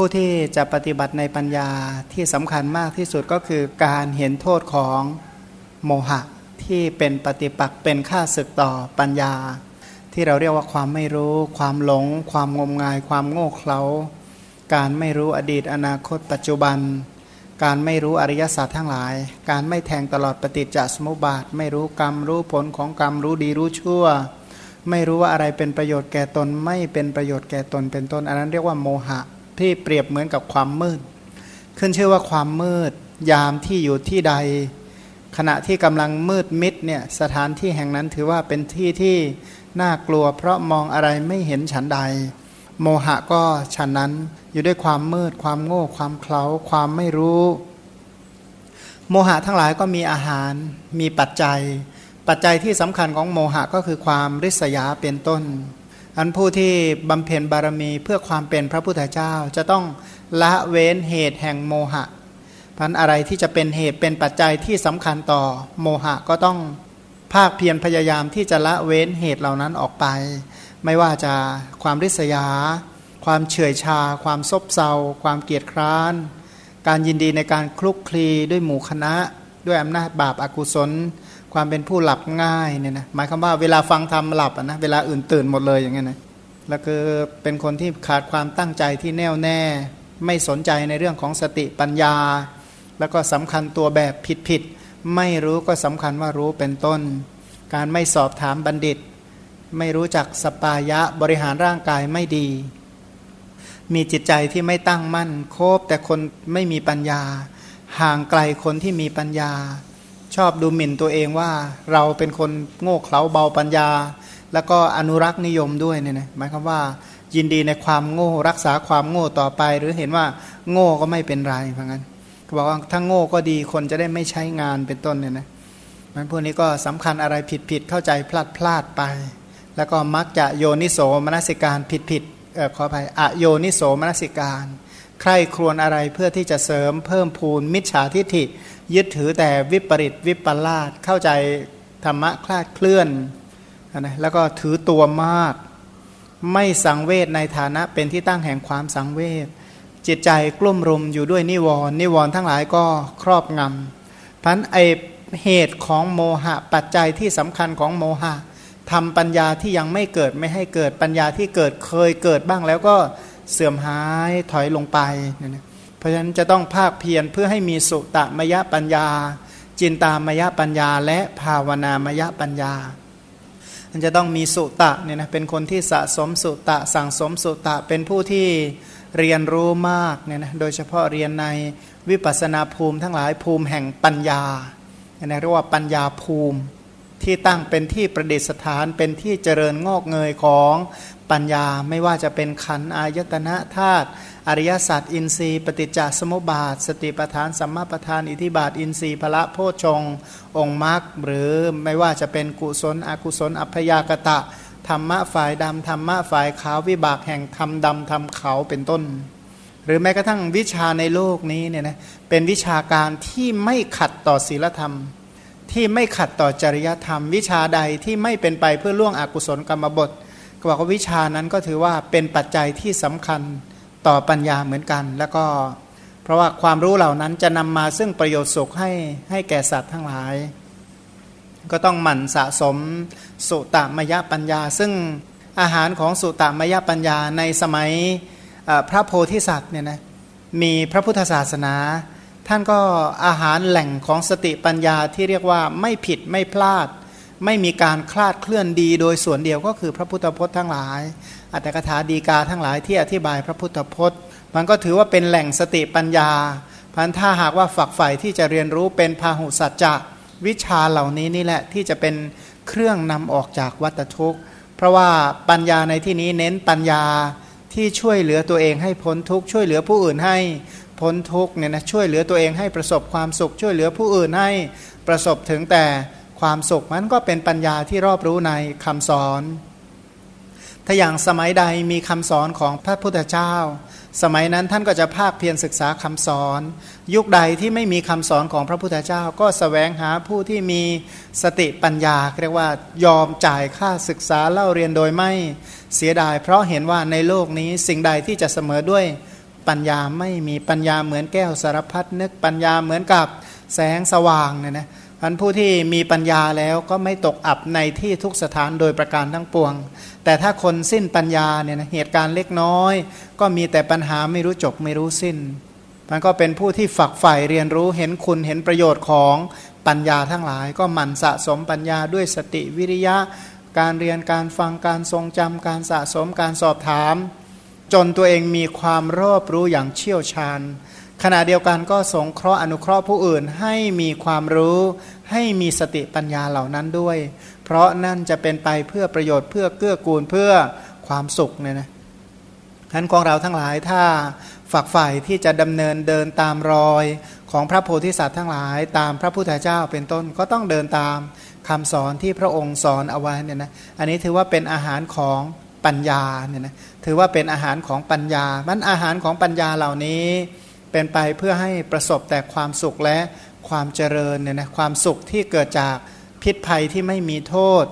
ผู้ที่จะปฏิบัติในปัญญาที่สำคัญมากที่สุดก็คือการเห็นโทษของโมหะที่เป็นปฏิปักษ์เป็นค่าศึกต่อปัญญา ที่เราเรียกว่าความไม่รู้ ความหลง ความงมงาย ความโง่เขลาการไม่รู้อดีตอนาคต ปัจจุบัน การไม่รู้อริยศาสัจทั้งหลาย การไม่แทงตลอดปฏิจจสมุปบาท ไม่รู้กรรมรู้ผลของกรรมรู้ดีรู้ชั่ว ไม่รู้ว่าอะไรเป็นประโยชน์แก่ตนไม่เป็นประโยชน์แก่ตนเป็นต้นอันนั้นเรียกว่าโมหะ ที่เปรียบเหมือนกับความมืด ขึ้นชื่อว่าความมืด ยามที่อยู่ที่ใด ขณะที่กำลังมืดมิดเนี่ยสถานที่แห่งนั้นถือว่าเป็นที่ที่น่ากลัว เพราะมองอะไรไม่เห็นฉันใด โมหะก็ฉันนั้นอยู่ด้วยความมืด ความโง่ ความเคลาความไม่รู้ โมหะทั้งหลายก็มีอาหารมีปัจจัย ปัจจัยที่สำคัญของโมหะก็คือความริษยาเป็นต้น อันผู้ที่บำเพ็ญบารมีเพื่อความเป็นพระพุทธเจ้าจะต้องละเว้นเหตุแห่งโมหะพันอะไรที่จะเป็นเหตุเป็นปัจจัยที่สำคัญต่อโมหะก็ต้องภาคเพียรพยายามที่จะละเว้นเหตุเหล่านั้นออกไป ไม่ว่าจะความริษยา ความเฉื่อยชา ความซบเซา ความเกียจคร้าน การยินดีในการคลุกคลีด้วยหมู่คณะ ด้วยอำนาจบาปอากุศล ความเป็นผู้หลับง่ายเนี่ยนะหมายความว่าเวลาฟังธรรมหลับนะเวลาอื่นตื่นหมดเลยอย่างเงี้ยนะแล้วคือเป็นคนที่ขาดความตั้งใจที่แน่วแน่ ไม่สนใจในเรื่องของสติปัญญา แล้วก็สำคัญตัวแบบผิดผิดไม่รู้ก็สำคัญว่ารู้เป็นต้น การไม่สอบถามบัณฑิต ไม่รู้จักสปายะบริหารร่างกายไม่ดี มีจิตใจที่ไม่ตั้งมั่น โคบแต่คนไม่มีปัญญา ห่างไกลคนที่มีปัญญา ชอบดูหมิ่นตัวเองว่าเราเป็นคนโง่เขลาเบาปัญญา แล้วก็อนุรักษ์นิยมด้วยเนี่ยนะหมายความว่ายินดีในความโง่รักษาความโง่ต่อไป หรือเห็นว่าโง่ก็ไม่เป็นไรเพราะงั้นเขาบอกว่าถ้าโง่ก็ดีคนจะได้ไม่ใช้งานเป็นต้นเนี่ยนะมันพวกนี้ก็สำคัญอะไรผิดผิดเข้าใจพลาดพลาดไป แล้วก็มักจะโยนิโสมนสิการผิดผิดเออขออภัยอโยนิโสมนสิการ ใคร่ครวญอะไรเพื่อที่จะเสริมเพิ่มพูนมิจฉาทิฐิ ยึดถือแต่วิปริตวิปลาสเข้าใจธรรมะคลาดเคลื่อนนะแล้วก็ถือตัวมาก ไม่สังเวชในฐานะเป็นที่ตั้งแห่งความสังเวชจิตใจกลุ่มรุมอยู่ด้วยนิวรณ์นิวรณ์ทั้งหลายก็ครอบงำพันไอเหตุของโมหะปัจจัยที่สำคัญของโมหะทำปัญญาที่ยังไม่เกิดไม่ให้เกิดปัญญาที่เกิดเคยเกิดบ้างแล้วก็เสื่อมหายถอยลงไปนะเพ ราะฉะนั้นจะต้องภาคเพียรเพื่อให้มีสุตมยปัญญา จินตามยปัญญา และภาวนามยปัญญาันจะต้องมีสุตะเนี่ยนะเป็นคนที่สะสมสุตะ สั่งสมสุตะเป็นผู้ที่เรียนรู้มากเนี่ยนะโดยเฉพาะเรียนในวิปัสนาภูมิทั้งหลายภูมิแห่งปัญญาเรียกว่าปัญญาภูมิที่ตั้งเป็นที่ประดิษฐานเป็นที่เจริญงอกเงยของปัญญาไม่ว่าจะเป็นขันอายตนะธาตุ อริยศาสัจอินทรีย์ปฏิจจสมุปบาท สติปทานสัมมาปทาน อิทิบาท อินทรีย์พละโพชงองค์มรรคหรือไม่ว่าจะเป็นกุศล อกุศล อัพยากตะ ธรรมะฝ่ายดำธรรมะฝ่ายขาววิบากแห่งธรรมดำธรรมขาวเป็นต้น หรือแม้กระทั่งวิชาในโลกนี้เนี่ยนะเป็นวิชาการที่ไม่ขัดต่อศีลธรรม ที่ไม่ขัดต่อจริยธรรม วิชาใดที่ไม่เป็นไปเพื่อล่วงอกุศลกรรมบทก็บอกว่าวิชานั้นก็ถือว่าเป็นปัจจัยที่สำคัญ ต่อปัญญาเหมือนกัน แล้วก็เพราะว่าความรู้เหล่านั้นจะนำมาซึ่งประโยชน์สุขให้ให้แก่สัตว์ทั้งหลาย ก็ต้องหมั่นสะสมสุตมยปัญญา ซึ่งอาหารของสุตมยปัญญาในสมัยพระโพธิสัตว์เนี่ยนะมีพระพุทธศาสนา ท่านก็อาหารแหล่งของสติปัญญาที่เรียกว่าไม่ผิดไม่พลาด ไม่มีการคลาดเคลื่อนดีโดยส่วนเดียวก็คือพระพุทธพจน์ทั้งหลาย อัตถกถาดีกาทั้งหลายที่อธิบายพระพุทธพจน์ มันก็ถือว่าเป็นแหล่งสติปัญญาพันถ้าหากว่าฝักใฝ่ที่จะเรียนรู้เป็นพาหุสัจจะวิชาเหล่านี้นี่แหละที่จะเป็นเครื่องนำออกจากวัฏทุกข์ เพราะว่าปัญญาในที่นี้เน้นปัญญาที่ช่วยเหลือตัวเองให้พ้นทุกข์ช่วยเหลือผู้อื่นให้พ้นทุกข์เนี่ยนะช่วยเหลือตัวเองให้ประสบความสุข ช่วยเหลือผู้อื่นให้ประสบถึงแต่ความสุขมันก็เป็นปัญญาที่รอบรู้ในคำสอน ถ้าอย่างสมัยใดมีคำสอนของพระพุทธเจ้า สมัยนั้นท่านก็จะภาคเพียรศึกษาคำสอน ยุคใดที่ไม่มีคำสอนของพระพุทธเจ้า ก็สแสวงหาผู้ที่มีสติปัญญาเรียกว่ายอมจ่ายค่าศึกษาเล่าเรียนโดยไม่เสียดาย เพราะเห็นว่าในโลกนี้สิ่งใดที่จะเสมอด้วยปัญญาไม่มีปัญญาเหมือนแก้วสารพัดนึกปัญญาเหมือนกับแสงสว่างเนี่ยนะ พันผู้ที่มีปัญญาแล้วก็ไม่ตกอับในที่ทุกสถานโดยประการทั้งปวง แต่ถ้าคนสิ้นปัญญาเนี่ยนะเหตุการณ์เล็กน้อย ก็มีแต่ปัญหาไม่รู้จบไม่รู้สิ้นมันก็เป็นผู้ที่ฝักใฝ่เรียนรู้เห็นคุณเห็นประโยชน์ของปัญญาทั้งหลาย ก็หมั่นสะสมปัญญาด้วยสติวิริยะ การเรียนการฟังการทรงจำการสะสมการสอบถาม จนตัวเองมีความรอบรู้อย่างเชี่ยวชาญ ขณะเดียวกันก็สงเคราะห์อนุเคราะห์ผู้อื่นให้มีความรู้ให้มีสติปัญญาเหล่านั้นด้วย เพราะนั่นจะเป็นไปเพื่อประโยชน์เพื่อเกื้อกูลเพื่อความสุขเนี่ยนะท่านของเราทั้งหลายถ้าฝักใฝ่ที่จะดำเนินเดินตามรอยของพระโพธิสัตว์ทั้งหลาย ตามพระพุทธเจ้าเป็นต้นก็ต้องเดินตามคำสอนที่พระองค์สอนเอาไว้เนี่ยนะอันนี้ถือว่าเป็นอาหารของปัญญาเนี่ยนะถือว่าเป็นอาหารของปัญญามันอาหารของปัญญาเหล่านี้ เป็นไปเพื่อให้ประสบแต่ความสุขและความเจริญเนี่ยนะความสุขที่เกิดจากพิษภัยที่ไม่มีโทษ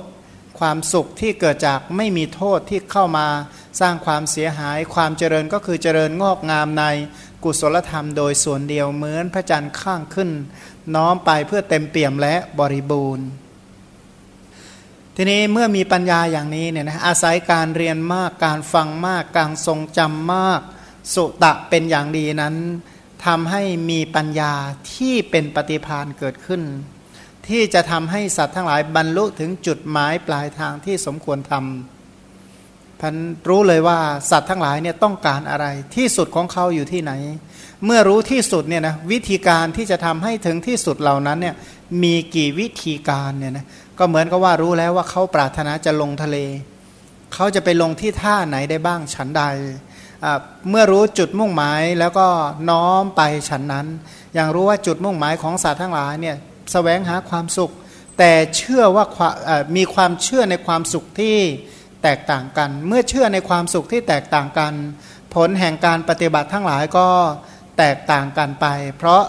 ความสุขที่เกิดจากไม่มีโทษที่เข้ามาสร้างความเสียหาย ความเจริญก็คือเจริญงอกงามในกุศลธรรมโดยส่วนเดียวเหมือนพระจันทร์ข้างขึ้น น้อมไปเพื่อเต็มเปี่ยมและบริบูรณ์ ทีนี้เมื่อมีปัญญาอย่างนี้เนี่ยนะอาศัยการเรียนมากการฟังมากการทรงจำมาก สุตะเป็นอย่างดีนั้น ทำให้มีปัญญาที่เป็นปฏิพานเกิดขึ้น ที่จะทำให้สัตว์ทั้งหลายบรรลุถึงจุดหมายปลายทางที่สมควรทำพันรู้เลยว่าสัตว์ทั้งหลายเนี่ยต้องการอะไร ที่สุดของเขาอยู่ที่ไหน เมื่อรู้ที่สุดเนี่ยนะวิธีการที่จะทำให้ถึงที่สุดเหล่านั้นเนี่ยมีกี่วิธีการเนี่ยนะก็เหมือนกับว่ารู้แล้วว่าเขาปรารถนาจะลงทะเล เขาจะไปลงที่ท่าไหนได้บ้างฉันใด เมื่อรู้จุดมุ่งหมายแล้วก็น้อมไปฉันนั้น อย่างรู้ว่าจุดมุ่งหมายของสัตว์ทั้งหลายเนี่ยสแสวงหาความสุข แต่เชื่อว่ามีความเชื่อในความสุขที่แตกต่างกัน เมื่อเชื่อในความสุขที่แตกต่างกัน ผลแห่งการปฏิบัติทั้งหลายก็แตกต่างกันไป เพราะ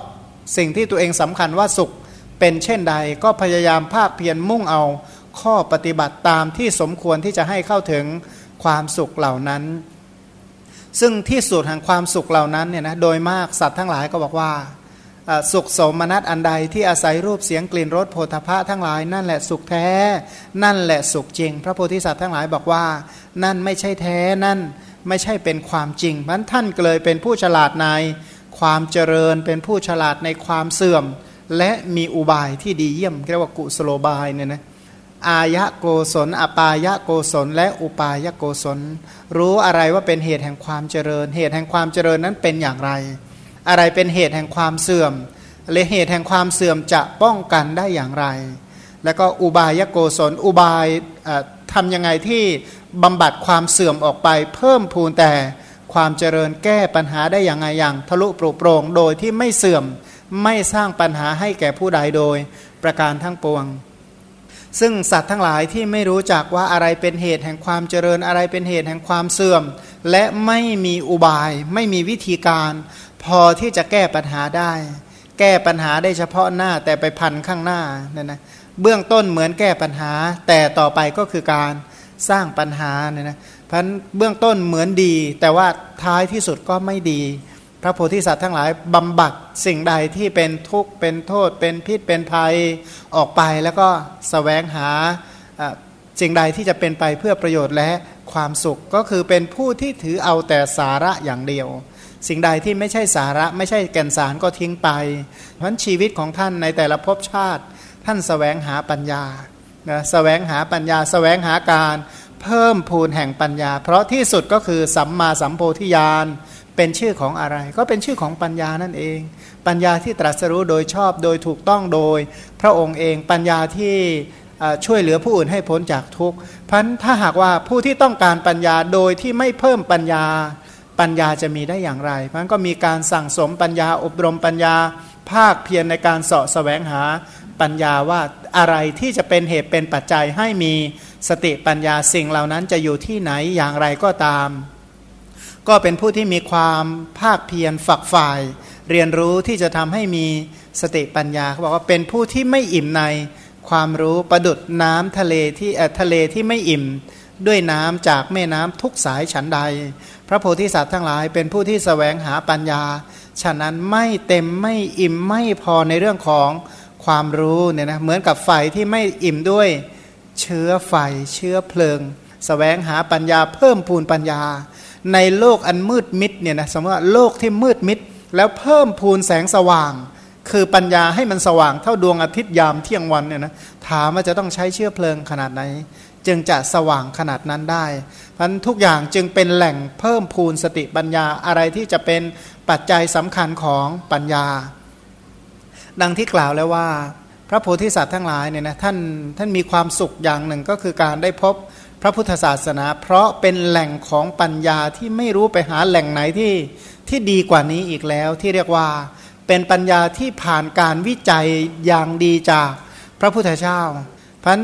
สิ่งที่ตัวเองสำคัญว่าสุขเป็นเช่นใดก็พยายามภาคเพียรมุ่งเอาข้อปฏิบัติตามที่สมควรที่จะให้เข้าถึงความสุขเหล่านั้น ซึ่งที่สุดแห่งความสุขเหล่านั้นเนี่ยนะโดยมากสัตว์ทั้งหลายก็บอกว่าสุขสมนัตอันใดที่อาศัยรูปเสียงกลิ่นรสโพธพะทั้งหลายนั่นแหละสุขแท้ นั่นแหละสุขจริง พระโพธิสัตว์ทั้งหลายบอกว่า นั่นไม่ใช่แท้นั่นไม่ใช่เป็นความจริงมันท่านเลยเป็นผู้ฉลาดในความเจริญเป็นผู้ฉลาดในความเสื่อม และมีอุบายที่ดีเยี่ยมเรียกว่ากุสโลบายเนี่ยนะ อายะโกศลอปายะโกศล และอุปายะโกศล รู้อะไรว่าเป็นเหตุแห่งความเจริญ เหตุแห่งความเจริญนั้นเป็นอย่างไร อะไรเป็นเหตุแห่งความเสื่อมและเหตุแห่งความเสื่อมจะป้องกันได้อย่างไร แล้วก็อุบายะโกศลอุบายทำยังไงที่บำบัดความเสื่อมออกไป เพิ่มพูนแต่ความเจริญแก้ปัญหาได้อย่างไงอย่างทะลุปรุโปรงโดยที่ไม่เสื่อมไม่สร้างปัญหาให้แก่ผู้ใดโดย ประการทั้งปวง ซึ่งสัตว์ทั้งหลายที่ไม่รู้จักว่าอะไรเป็นเหตุแห่งความเจริญอะไรเป็นเหตุแห่งความเสื่อม และไม่มีอุบาย ไม่มีวิธีการ พอที่จะแก้ปัญหาได้ แก้ปัญหาได้เฉพาะหน้าแต่ไปพันข้างหน้านั่นนะเบื้องต้นเหมือนแก้ปัญหา แต่ต่อไปก็คือการสร้างปัญหาเนี่ยนะพันเบื้องต้นเหมือนดี แต่ว่าท้ายที่สุดก็ไม่ดี ระโพธิสัตว์ทั้งหลายบำบัดสิ่งใดที่เป็นทุกข์เป็นโทษ เป็นพิษเป็นภัยออกไปแล้วก็สแสวงหาสิ่งใดที่จะเป็นไปเพื่อประโยชน์และความสุขก็คือเป็นผู้ที่ถือเอาแต่สาระอย่างเดียว สิ่งใดที่ไม่ใช่สาระไม่ใช่แก่นสารก็ทิ้งไป เพราะชีวิตของท่านในแต่ละภพชาติ ท่านสแสวงหาปัญญานะสแสวงหาปัญญาสแสวงหาการ เพิ่มพูนแห่งปัญญา เพราะที่สุดก็คือสัมมาสัมโพธิญาณ เป็นชื่อของอะไร ก็เป็นชื่อของปัญญานั่นเอง ปัญญาที่ตรัสรู้โดยชอบโดยถูกต้องโดย พระองค์เองปัญญาที่ช่วยเหลือผู้อื่นให้พ้นจากทุกข์พันถ้าหากว่าผู้ที่ต้องการปัญญาโดยที่ไม่เพิ่มปัญญา ปัญญาจะมีได้อย่างไรมันก็มีการสั่งสมปัญญาอบรมปัญญา ภาคเพียรในการเสาะแสวงหาปัญญาว่าอะไรที่จะเป็นเหตุเป็นปัจจัยให้มีสติปัญญาสิ่งเหล่านั้นจะอยู่ที่ไหนอย่างไรก็ตาม ก็เป็นผู้ที่มีความภาคเพียรฝักฝ่าย เรียนรู้ที่จะทำให้มีสติปัญญาเขาบอกว่าเป็นผู้ที่ไม่อิ่มในความรู้ประดุดน้ำทะเลที่ทะเลที่ไม่อิ่ม ด้วยน้ำจากแม่น้ำทุกสายฉันใด พระโพธิสัตว์ทั้งหลาย เป็นผู้ที่สแสวงหาปัญญา ฉะนั้นไม่เต็มไม่อิ่มไม่พอในเรื่องของความรู้เนี่ยนะเหมือนกับไฟที่ไม่อิ่มด้วยเชื้อไฟเชื้อเพลิงสแสวงหาปัญญาเพิ่มพูนปัญญา ในโลกอันมืดมิดเนี่ยนะสมมติว่าโลกที่มืดมิด แล้วเพิ่มพูนแสงสว่าง คือปัญญาให้มันสว่างเท่าดวงอาทิตย์ยามเที่ยงวันเนี่ยนะถามว่าจะต้องใช้เชื้อเพลิงขนาดไหน จึงจะสว่างขนาดนั้นได้พันทุกอย่างจึงเป็นแหล่งเพิ่มพูนสติปัญญาอะไรที่จะเป็นปัจจัยสำคัญของปัญญา ดังที่กล่าวแล้วว่า พระโพธิสัตว์ทั้งหลายเนี่ยนะท่านท่านมีความสุขอย่างหนึ่งก็คือการได้พบ ระพุทธศาสนา เพราะเป็นแหล่งของปัญญาที่ไม่รู้ไปหาแหล่งไหนที่ที่ดีกว่านี้อีกแล้วที่เรียกว่าเป็นปัญญาที่ผ่านการวิจัยอย่างดีจากพระพุทธเจ้า เพราะ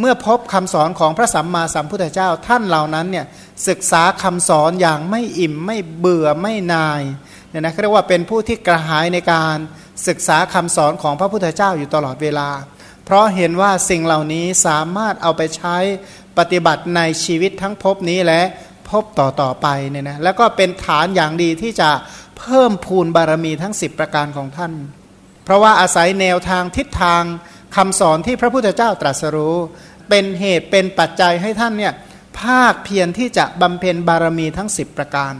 เมื่อพบคำสอนของพระสัมมาสัมพุทธเจ้าท่านเหล่านั้นเนี่ยศึกษาคำสอนอย่างไม่อิ่มไม่เบื่อไม่นายเนี่ยนะเรียกว่าเป็นผู้ที่กระหายในการศึกษาคำสอนของพระพุทธเจ้าอยู่ตลอดเวลา เพราะเห็นว่าสิ่งเหล่านี้สามารถเอาไปใช้ ปฏิบัติในชีวิตทั้งพบนี้และพบต่อต่อไปเนี่ยนะแล้วก็เป็นฐานอย่างดีที่จะเพิ่มพูนบารมีทั้ง 10 ประการของท่าน เพราะว่าอาศัยแนวทางทิศทางคำสอนที่พระพุทธเจ้าตรัสรู้ เป็นเหตุเป็นปัจจัยให้ท่านเนี่ยภาคเพียรที่จะบำเพ็ญบารมีทั้ง 10 ประการ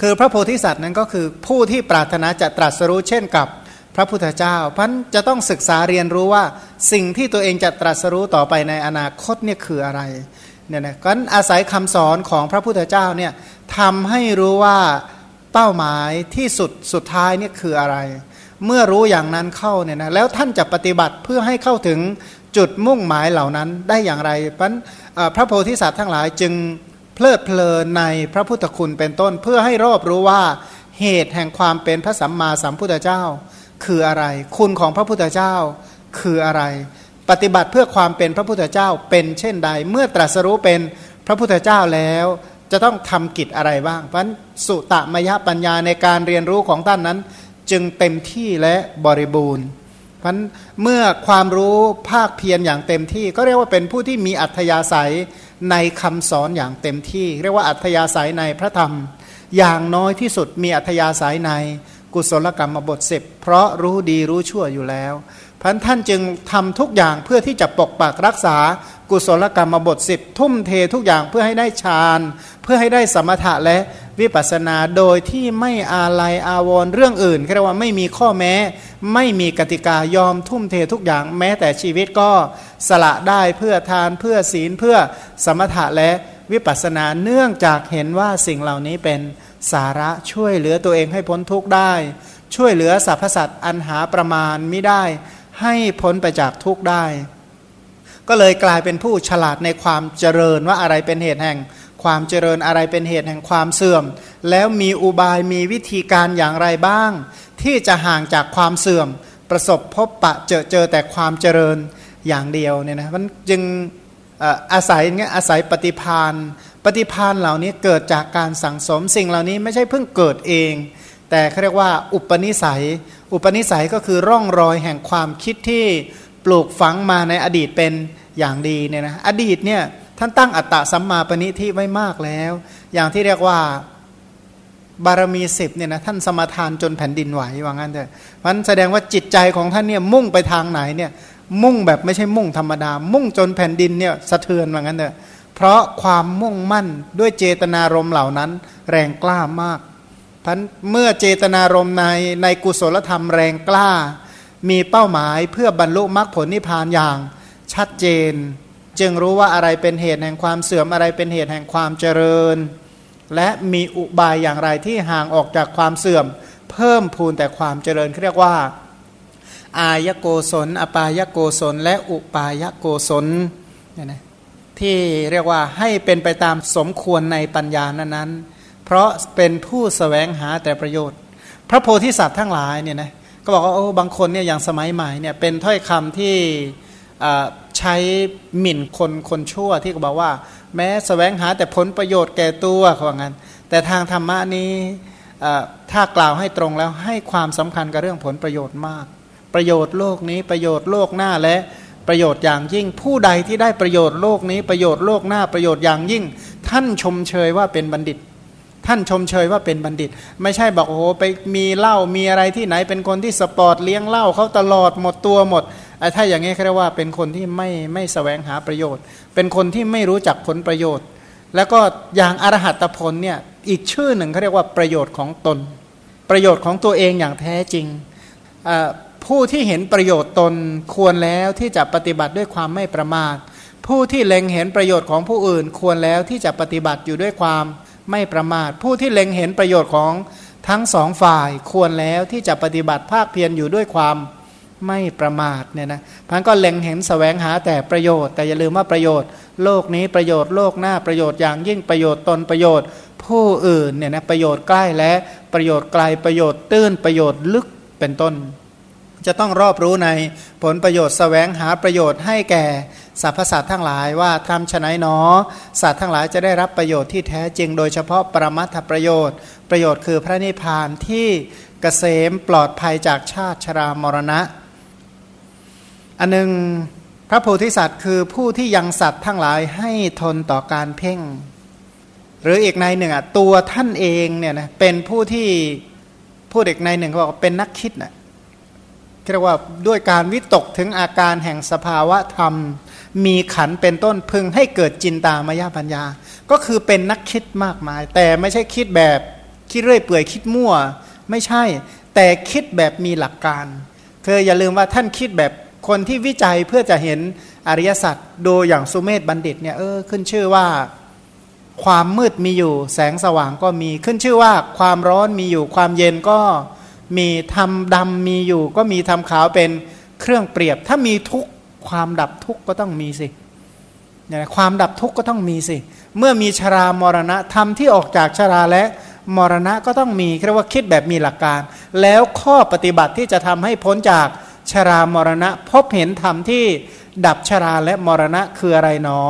คือพระโพธิสัตว์นั้นก็คือผู้ที่ปรารถนาจะตรัสรู้เช่นกับ ระพุทธเจ้าพันจะต้องศึกษาเรียนรู้ว่าสิ่งที่ตัวเองจะตรัสรู้ต่อไปในอนาคตเนี่ยคืออะไรเนี่ยนะก็อาศัยคำสอนของพระพุทธเจ้าเนี่ยทำให้รู้ว่าเป้าหมายที่สุดสุดท้ายเนี่ยคืออะไร เมื่อรู้อย่างนั้นเข้าเนี่ยนะแล้วท่านจะปฏิบัติเพื่อให้เข้าถึงจุดมุ่งหมายเหล่านั้นได้อย่างไรพราพระโพธิสัตว์ทั้งหลายจึงเพลิดเพลินในพระพุทธคุณเป็นต้น เพื่อให้รอบรู้ว่าเหตุแห่งความเป็นพระสัมมาสัมพุทธเจ้า คืออะไร คุณของพระพุทธเจ้าคืออะไร ปฏิบัติเพื่อความเป็นพระพุทธเจ้าเป็นเช่นใด เมื่อตรัสรู้เป็นพระพุทธเจ้าแล้ว จะต้องทำกิจอะไรบ้าง เพราะสุตมยปัญญาในการเรียนรู้ของท่านนั้น จึงเต็มที่และบริบูรณ์เพราะเมื่อความรู้ภาคเพียรอย่างเต็มที่ ก็เรียกว่าเป็นผู้ที่มีอัธยาศัยในคำสอนอย่างเต็มที่ เรียกว่าอัธยาศัยในพระธรรม อย่างน้อยที่สุดมีอัธยาศัยใน กุศลกรรมบทสิบเพราะรู้ดีรู้ชั่วอยู่แล้วพันท่านจึงทำทุกอย่างเพื่อที่จะปกปักรักษากุศลกรรมบทสิบทุ่มเททุกอย่างเพื่อให้ได้ฌานเพื่อให้ได้สมถะและวิปัสสนาโดยที่ไม่อาลัยอาวรเรื่องอื่นเรียกว่าไม่มีข้อแม้ ไม่มีกติกายอมทุ่มเททุกอย่างแม้แต่ชีวิตก็สละได้เพื่อทานเพื่อศีลเพื่อสมถะและวิปัสสนาเนื่องจากเห็นว่าสิ่งเหล่านี้เป็น สาระช่วยเหลือตัวเองให้พ้นทุกข์ได้ ช่วยเหลือสรรพสัตว์อันหาประมาณไม่ได้ ให้พ้นไปจากทุกข์ได้ ก็เลยกลายเป็นผู้ฉลาดในความเจริญว่าอะไรเป็นเหตุแห่ง ความเจริญอะไรเป็นเหตุแห่งความเสื่อม แล้วมีอุบายมีวิธีการอย่างไรบ้าง ที่จะห่างจากความเสื่อม ประสบพบปะเจอเจอแต่ความเจริญอย่างเดียวเนี่ยนะมันจึงอาศัยเงี้ยอาศัยปฏิพาน ฏิพานเหล่านี้เกิดจากการสั่งสมสิ่งเหล่านี้ไม่ใช่เพิ่งเกิดเอง แต่เขาเรียกว่าอุปนิสัย อุปนิสัยก็คือร่องรอยแห่งความคิดที่ปลูกฝังมาในอดีตเป็นอย่างดีเนี่ยนะอดีตเนี่ยท่านตั้งอัตตะสัมมาปณิที่ไว้มากแล้ว อย่างที่เรียกว่าบารมีสิบเนี่ยนะท่านสมาทานจนแผ่นดินไหวว่างั้นเถอะมันแสดงว่าจิตใจของท่านเนี่ยมุ่งไปทางไหนเนี่ยมุ่งแบบไม่ใช่มุ่งธรรมดา มุ่งจนแผ่นดินเนี่ยสะเทือนว่างั้นเถอะ เพราะความมุ่งมั่นด้วยเจตนารมณ์เหล่านั้น แรงกล้ามากพันเมื่อเจตนารมณ์ในในกุศลธรรมแรงกล้า มีเป้าหมายเพื่อบรรลุมรรคผลนิพพานอย่าง ชัดเจน จึงรู้ว่าอะไรเป็นเหตุแห่งความเสื่อมอะไรเป็นเหตุแห่งความเจริญ และมีอุบายอย่างไรที่ห่างออกจากความเสื่อม เพิ่มพูนแต่ความเจริญเรียกว่า อายโกศล อปายโกศล และอุปายโกศลเนี่ยนะ ที่เรียกว่าให้เป็นไปตามสมควรในปัญญานั้นๆ เพราะเป็นผู้สแสวงหาแต่ประโยชน์ พระโพธิสัตว์ทั้งหลายเนี่ยนะก็บอกว่าโอ้บางคนเนี่ยอย่างสมัยใหม่เนี่ยเป็นถ้อยคำที่ใช้หมิ่นคนคนชั่วที่ก็บอกว่า แม้สแสวงหาแต่ผลประโยชน์แก่ตัวเขาว่างั้น แต่ทางธรรมะนี้ถ้ากล่าวให้ตรงแล้วให้ความสำคัญกับเรื่องผลประโยชน์มาก ประโยชน์โลกนี้ประโยชน์โลกหน้าและ ประโยชน์อย่างยิ่ง ผู้ใดที่ได้ประโยชน์โลกนี้ประโยชน์โลกหน้าประโยชน์อย่างยิ่ง ท่านชมเชยว่าเป็นบัณฑิต ท่านชมเชยว่าเป็นบัณฑิต ไม่ใช่บอกโอ้โหไปมีเหล้ามีอะไรที่ไหนเป็นคนที่สปอร์ตเลี้ยงเหล้าเขาตลอดหมดตัวหมดไอ้ถ้าอย่างนี้เขาเรียกว่าเป็นคนที่ไม่ไม่แสวงหาประโยชน์ เป็นคนที่ไม่รู้จักผลประโยชน์ แล้วก็อย่างอรหัตผลเนี่ยอีกชื่อหนึ่งเขาเรียกว่าประโยชน์ของตน ประโยชน์ของตัวเองอย่างแท้จริง ผู้ที่เห็นประโยชน์ตนควรแล้วที่จะปฏิบัติด้วยความไม่ประมาท ผู้ที่เล็งเห็นประโยชน์ของผู้อื่นควรแล้วที่จะปฏิบัติอยู่ด้วยความไม่ประมาท ผู้ที่เล็งเห็นประโยชน์ของทั้งสองฝ่ายควรแล้วที่จะปฏิบัติภาคเพียรอยู่ด้วยความไม่ประมาทเนี่ยนะพันก็เล็งเห็นสแสวงหาแต่ประโยชน์ แต่อย่าลืมว่าประโยชน์ โลกนี้ประโยชน์โลกหน้าประโยชน์อย่างยิ่งประโยชน์ตนประโยชน์ ผู้อื่นเนี่ยนะประโยชน์ใกล้และประโยชน์ไกลประโยชน์ตื้นประโยชน์ลึกเป็นต้น จะต้องรอบรู้ในผลประโยชน์สแสวงหาประโยชน์ให้แก่สรรพสัตว์ทั้งหลายว่าทำฉนัยหนอ สัตว์ทั้งหลายจะได้รับประโยชน์ที่แท้จริงโดยเฉพาะปรมัตถประโยชน์ ประโยชน์คือพระนิพพานที่เกษมปลอดภัยจากชาติชรามรณะ อันหนึ่งพระโพธิสัตว์คือผู้ที่ยังสัตว์ทั้งหลายให้ทนต่อการเพ่ง หรืออีกในหนึ่งอะตัวท่านเองเนี่ยนะเป็นผู้ที่ผู้เด็กในหนึ่งเขาบอกเป็นนักคิดนะ เรียกว่าด้วยการวิตกถึงอาการแห่งสภาวะธรรม มีขันเป็นต้นพึงให้เกิดจินตามายาปัญญา ก็คือเป็นนักคิดมากมาย แต่ไม่ใช่คิดแบบคิดเรื่อยเปื่อยคิดมั่ว ไม่ใช่ แต่คิดแบบมีหลักการคืออย่าลืมว่าท่านคิดแบบคนที่วิจัยเพื่อจะเห็นอริยสัจโดยอย่างสุเมธบัณฑิตเนี่ยเออขึ้นชื่อว่าความมืดมีอยู่ แสงสว่างก็มีขึ้นชื่อว่าความร้อนมีอยู่ความเย็นก็ มีทำดำมีอยู่ ก็มีทำขาวเป็นเครื่องเปรียบ ถ้ามีทุกความดับทุกก็ต้องมีสิเนี่ยความดับทุกก็ต้องมีสิ เมื่อมีชรามรณะธรรมที่ออกจากชราและมรณะก็ต้องมีเรียกว่าคิดแบบมีหลักการ แล้วข้อปฏิบัติที่จะทำให้พ้นจากชรามรณะ พบเห็นธรรมที่ดับชราและมรณะคืออะไรหนอ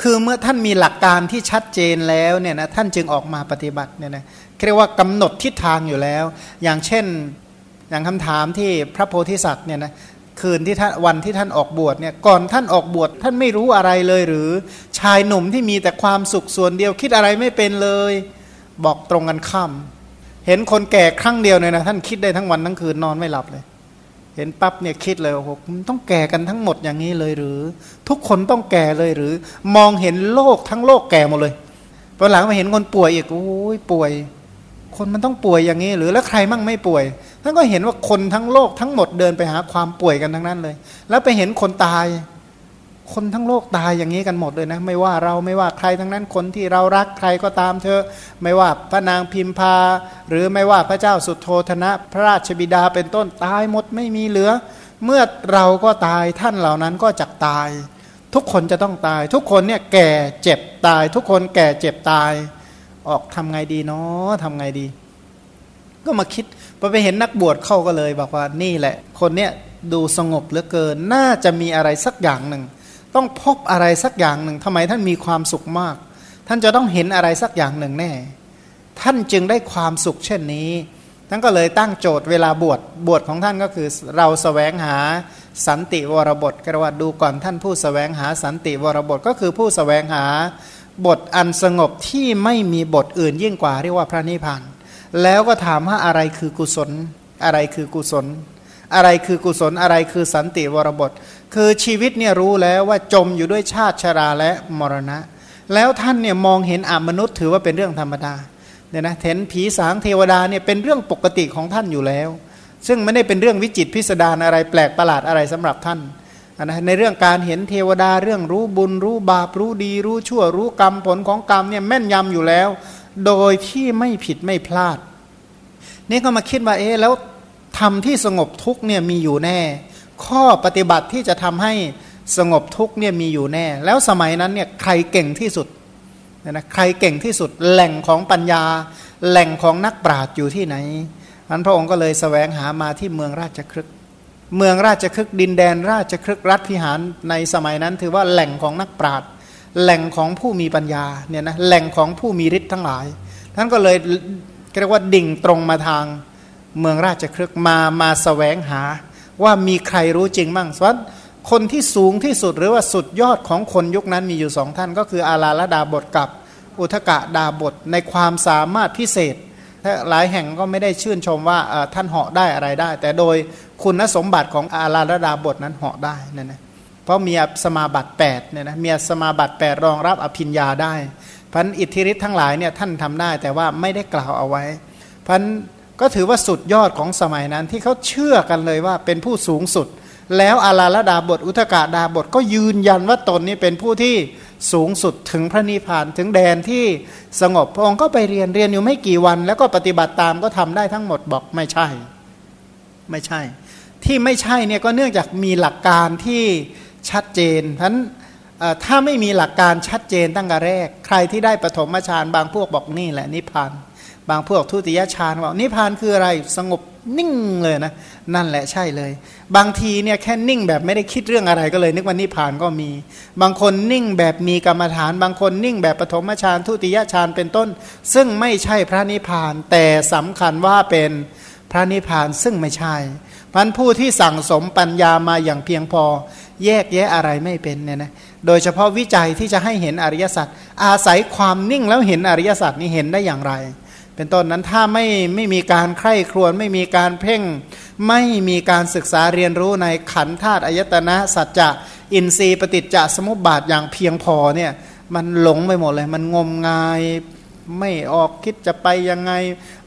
คือเมื่อท่านมีหลักการที่ชัดเจนแล้วเนี่ยนะท่านจึงออกมาปฏิบัติเนี่ยนะ เรียกว่ากำหนดทิศทางอยู่แล้ว อย่างเช่นอย่างคำถามที่พระโพธิสัตว์เนี่ยนะคืนที่ท่านวันที่ท่านออกบวชเนี่ยก่อนท่านออกบวชท่านไม่รู้อะไรเลยหรือชายหนุ่มที่มีแต่ความสุขส่วนเดียวคิดอะไรไม่เป็นเลย บอกตรงกันข้ามเห็นคนแก่ครั้งเดียวเนี่ยนะท่านคิดได้ทั้งวันทั้งคืนนอนไม่หลับเลย เห็นปั๊บเนี่ยคิดเลยโอ้โหต้องแก่กันทั้งหมดอย่างนี้เลยหรือ ทุกคนต้องแก่เลยหรือ มองเห็นโลกทั้งโลกแก่หมดเลยพอหลังมาเห็นคนป่วยอีกโอ้ยป่วย คนมันต้องป่วยอย่างนี้ หรือแล้วใครมั่งไม่ป่วยท่านก็เห็นว่าคนทั้งโลกทั้งหมดเดินไปหาความป่วยกันทั้งนั้นเลย แล้วไปเห็นคนตาย คนทั้งโลกตายอย่างนี้กันหมดเลยนะ ไม่ว่าเราไม่ว่าใครทั้งนั้นคนที่เรารักใครก็ตามเธอไม่ว่าพระนางพิมพา หรือไม่ว่าพระเจ้าสุโทธนะ พระราชบิดาเป็นต้นตายหมดไม่มีเหลือ เมื่อเราก็ตายท่านเหล่านั้นก็จะตาย ทุกคนจะต้องตาย ทุกคนเนี่ยแก่เจ็บตาย ทุกคนแก่เจ็บตาย ออกทำไงดีเนาะทำไงดี ก็มาคิดพอไปเห็นนักบวชเข้าก็เลยบอกว่านี่แหละ คนเนี้ยดูสงบเหลือเกิน น่าจะมีอะไรสักอย่างหนึ่ง ต้องพบอะไรสักอย่างหนึ่งทำไมท่านมีความสุขมาก ท่านจะต้องเห็นอะไรสักอย่างหนึ่งแน่ ท่านจึงได้ความสุขเช่นนี้ท่านก็เลยตั้งโจทย์เวลาบวชบวชของท่านก็คือเราสแสวงหาสันติวรบทกระว่าดูก่อนท่านผู้สแสวงหาสันติวรบทก็คือผู้สแสวงหา บทอันสงบที่ไม่มีบทอื่นยิ่งกว่าเรียกว่าพระนิพพานแล้วก็ถามว่าอะไรคือกุศล อะไรคือกุศล อะไรคือกุศลอะไรคือสันติวรบท คือชีวิตเนี่ยรู้แล้วว่าจมอยู่ด้วยชาติชราและมรณะ แล้วท่านเนี่ยมองเห็นอมนุษย์ถือว่าเป็นเรื่องธรรมดาเนี่ยนะเห็นผีสางเทวดาเนี่ยเป็นเรื่องปกติของท่านอยู่แล้ว ซึ่งไม่ได้เป็นเรื่องวิจิตพิสดารอะไรแปลกประหลาดอะไรสำหรับท่าน นะในเรื่องการเห็นเทวดาเรื่องรู้บุญรู้บาปรู้ดี รู้ชั่วรู้กรรมผลของกรรมเนี่ยแม่นยำอยู่แล้ว โดยที่ไม่ผิดไม่พลาด นี่ก็มาคิดว่าเอ๊ะแล้วทำที่สงบทุกเนี่ยมีอยู่แน่ ข้อปฏิบัติที่จะทำให้สงบทุกเนี่ยมีอยู่แน่ แล้วสมัยนั้นเนี่ยใครเก่งที่สุดนะใครเก่งที่สุดแหล่งของปัญญา แหล่งของนักปราชญ์อยู่ที่ไหนอันพระองค์ก็เลยสแสวงหามาที่เมืองราชครึก เมืองราชครึกดินแดนราชครึกรัฐพิหารในสมัยนั้น ถือว่าแหล่งของนักปราชญ์แหล่งของผู้มีปัญญาเนี่ยนะแหล่งของผู้มีฤทธิ์ทั้งหลายท่านก็เลยเรียกว่าดิ่งตรงมาทางเมืองราชครึกมามาสแสวงหา ว่ามีใครรู้จริงบ้างส่วนคนที่สูงที่สุดหรือว่าสุดยอดของคนยุคนั้นมีอยู่สองท่าน ก็คืออาลาลดาบทกับอุทกะดาบทในความสามารถพิเศษ หลายแห่งก็ไม่ได้ชื่นชมว่าท่านเหาะได้อะไรได้ แต่โดยคุณสมบัติของอาลาละดาบทนั้นเหาะได้นั่นนะเพราะมีสมาบัติ8เนี่ยนะมีสมาบัติ8รองรับอภิญญาได้พันอิทธิฤทธิ์ทั้งหลายเนี่ยท่านทำได้แต่ว่าไม่ได้กล่าวเอาไว้พันก็ถือว่าสุดยอดของสมัยนั้นที่เขาเชื่อกันเลยว่าเป็นผู้สูงสุด แล้วอาลาลดาบทอุทกาดาบทก็ยืนยันว่าตนนี้เป็นผู้ที่ สูงสุดถึงพระนิพพานถึงแดนที่สงบพระองค์ก็ไปเรียนเรียนอยู่ไม่กี่วัน แล้วก็ปฏิบัติตามก็ทำได้ทั้งหมดบอกไม่ใช่ ไม่ใช่ ที่ไม่ใช่เนี่ยก็เนื่องจากมีหลักการที่ชัดเจนเพราะถ้าไม่มีหลักการชัดเจนตั้งแต่แรก ใครที่ได้ปฐมฌานบางพวกบอกนี่แหละนิพพาน บางพวกทุติยฌานบอกนิพพานคืออะไรสงบ นิ่งเลยนะ นั่นแหละใช่เลย บางทีเนี่ยแค่นิ่งแบบไม่ได้คิดเรื่องอะไรก็เลย นึกว่านิพานก็มี บางคนนิ่งแบบมีกรรมฐาน บางคนนิ่งแบบปฐมฌานทุติยฌานเป็นต้น ซึ่งไม่ใช่พระนิพาน แต่สำคัญว่าเป็นพระนิพพานซึ่งไม่ใช่พันผู้ที่สั่งสมปัญญามาอย่างเพียงพอ แยกแยะอะไรไม่เป็นเนี่ยนะ โดยเฉพาะวิจัยที่จะให้เห็นอริยสัจอาศัยความนิ่งแล้วเห็นอริยสัจนี้เห็นได้อย่างไร เป็นต้นนั้นถ้าไม่ไม่มีการใคร่ครวญไม่มีการเพ่ง ไม่มีการศึกษาเรียนรู้ในขันธาตุอายตนะสัจจะอินทรีย์ปฏิจจสมุปบาทอย่างเพียงพอเนี่ยมันหลงไปหมดเลย มันงมงายไม่ออกคิดจะไปยังไง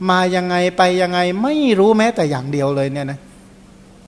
มายังไงไปยังไง ไม่รู้แม้แต่อย่างเดียวเลยเนี่ยนะเ